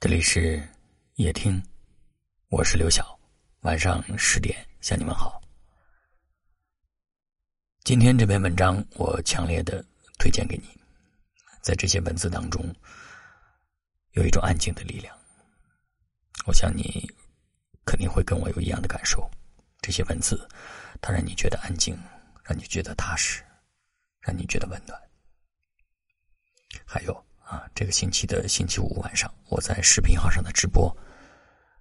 这里是夜听，我是刘晓。晚上十点向你们好。今天这篇文章我强烈的推荐给你，在这些文字当中，有一种安静的力量。我想你肯定会跟我有一样的感受。这些文字，它让你觉得安静，让你觉得踏实，让你觉得温暖。还有。啊，这个星期的星期五晚上，我在视频号上的直播，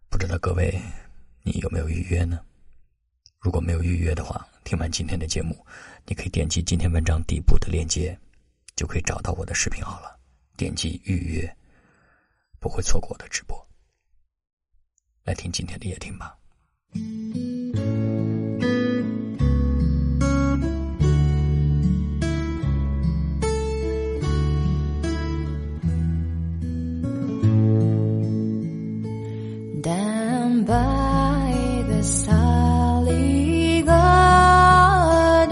不知道各位你有没有预约呢？如果没有预约的话，听完今天的节目，你可以点击今天文章底部的链接，就可以找到我的视频号了。点击预约，不会错过我的直播。来听今天的夜听吧。Down by the sally god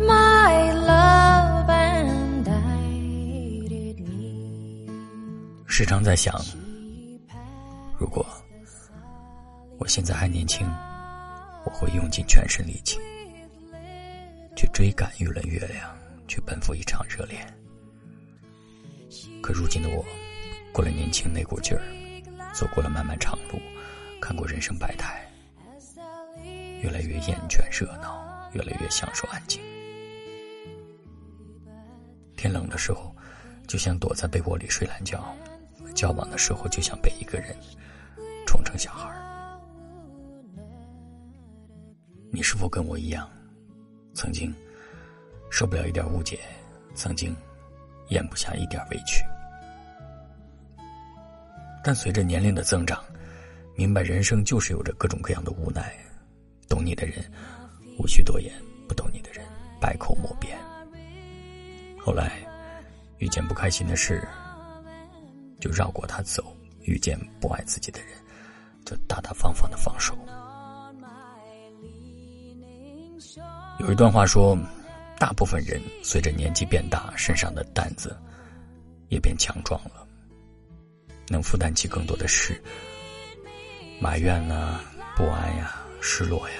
my love and i did me 时常在想如果我现在还年轻我会用尽全身力气去追赶一轮月亮去奔赴一场热恋。可如今的我过了年轻那股劲儿走过了漫漫长路，看过人生百态，越来越厌倦热闹，越来越享受安静。天冷的时候，就想躲在被窝里睡懒觉。交往的时候就想被一个人宠成小孩你是否跟我一样，曾经受不了一点误解，曾经咽不下一点委屈？但随着年龄的增长，明白人生就是有着各种各样的无奈。懂你的人无需多言，不懂你的人百口莫辩。后来遇见不开心的事。就绕过他走，遇见不爱自己的人，就大大方方的放手。有一段话说，大部分人随着年纪变大，身上的担子也变强壮了，能负担起更多的事。埋怨啊，不安呀，失落呀，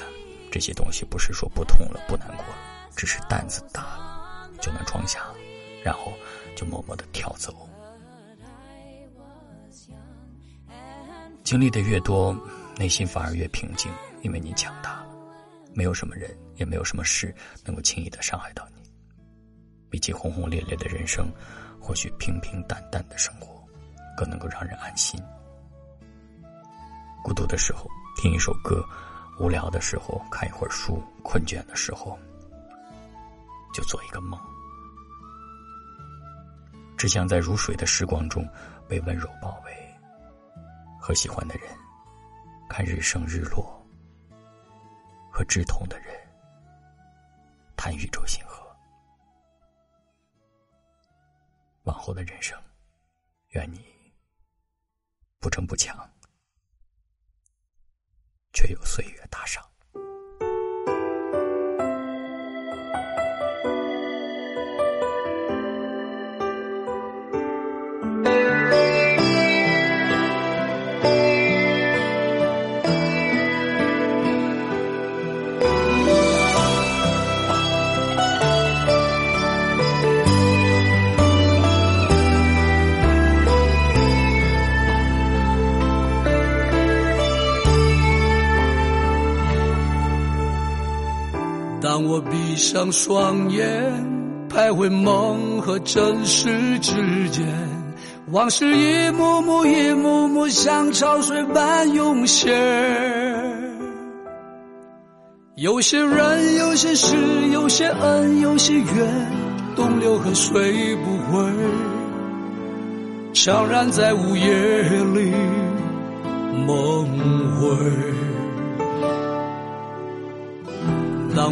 这些东西不是说不痛了，不难过了，只是担子大了，就能装下，然后就默默的跳走。经历的越多，内心反而越平静，因为你强大了，没有什么人，也没有什么事能够轻易的伤害到你。比起轰轰烈烈的人生，或许平平淡淡的生活，更能够让人安心。孤独的时候听一首歌，无聊的时候看一会儿书，困倦的时候就做一个梦，只想在如水的时光中被温柔包围。和喜欢的人，看日升日落；和志同的人，谈宇宙星河。往后的人生，愿你不争不抢，却有岁月打赏。当我闭上双眼，徘徊梦和真实之间，往事一幕幕、一幕幕像潮水般涌现。有些人，有些事，有些恩，有些怨，东流河水不回，悄然在午夜里梦回。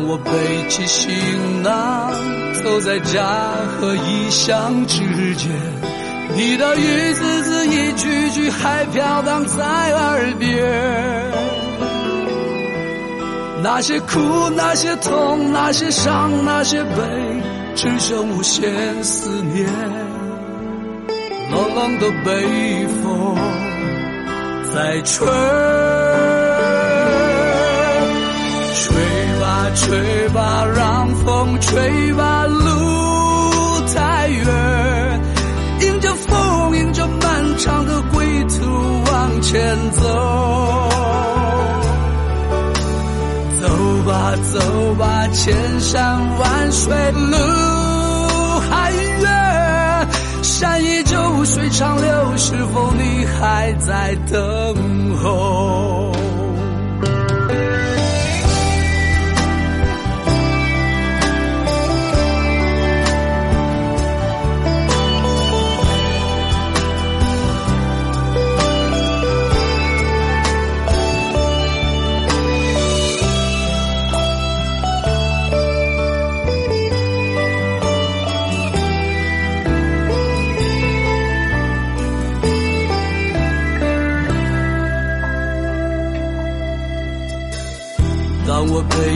当我背起行囊，走在家和异乡之间，你的一字字、一句句还飘荡在耳边。那些苦，那些痛，那些伤，那些悲，只剩无限思念。冷冷的北风。在吹，吹吹吧，让风吹吧，路太远，迎着风，迎着漫长的归途往前走，走吧走吧，千山万水路还远，山依旧，水长流，是否你还在等候？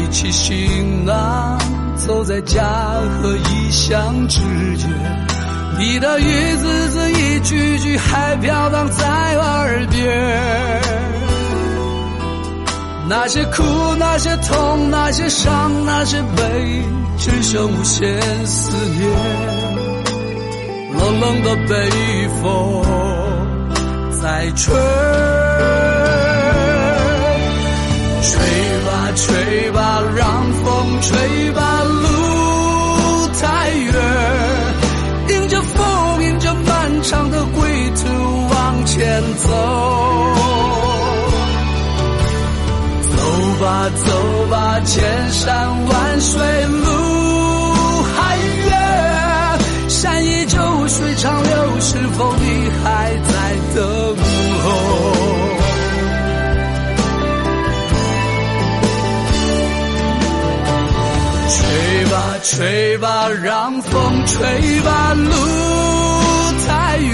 背起行囊，走在家和异乡之间，你的一字字、一句句还飘荡在耳边。那些苦，那些痛，那些伤，那些悲，只剩无限思念。冷冷的北风在吹。吹，吹吧，让风吹吧，路太远，迎着风，迎着漫长的归途往前走。走吧，走吧，千山万水路还远，山依旧，水长流，是否你还在吹吧，让风吹吧，路太远，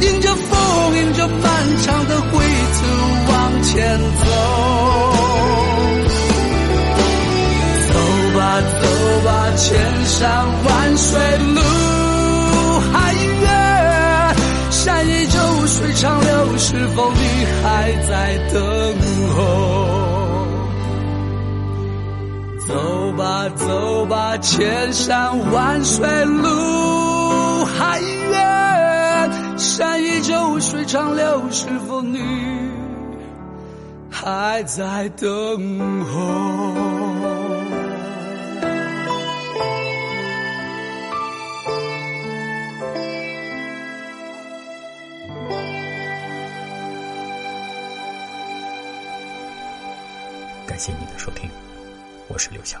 迎着风，迎着漫长的归途往前走。走吧，走吧，千山万水路还远，山依旧，水长流，是否你还在等走吧，千山万水路还远，山依旧，水长流，是否你还在等候？感谢您的收听，我是刘翔。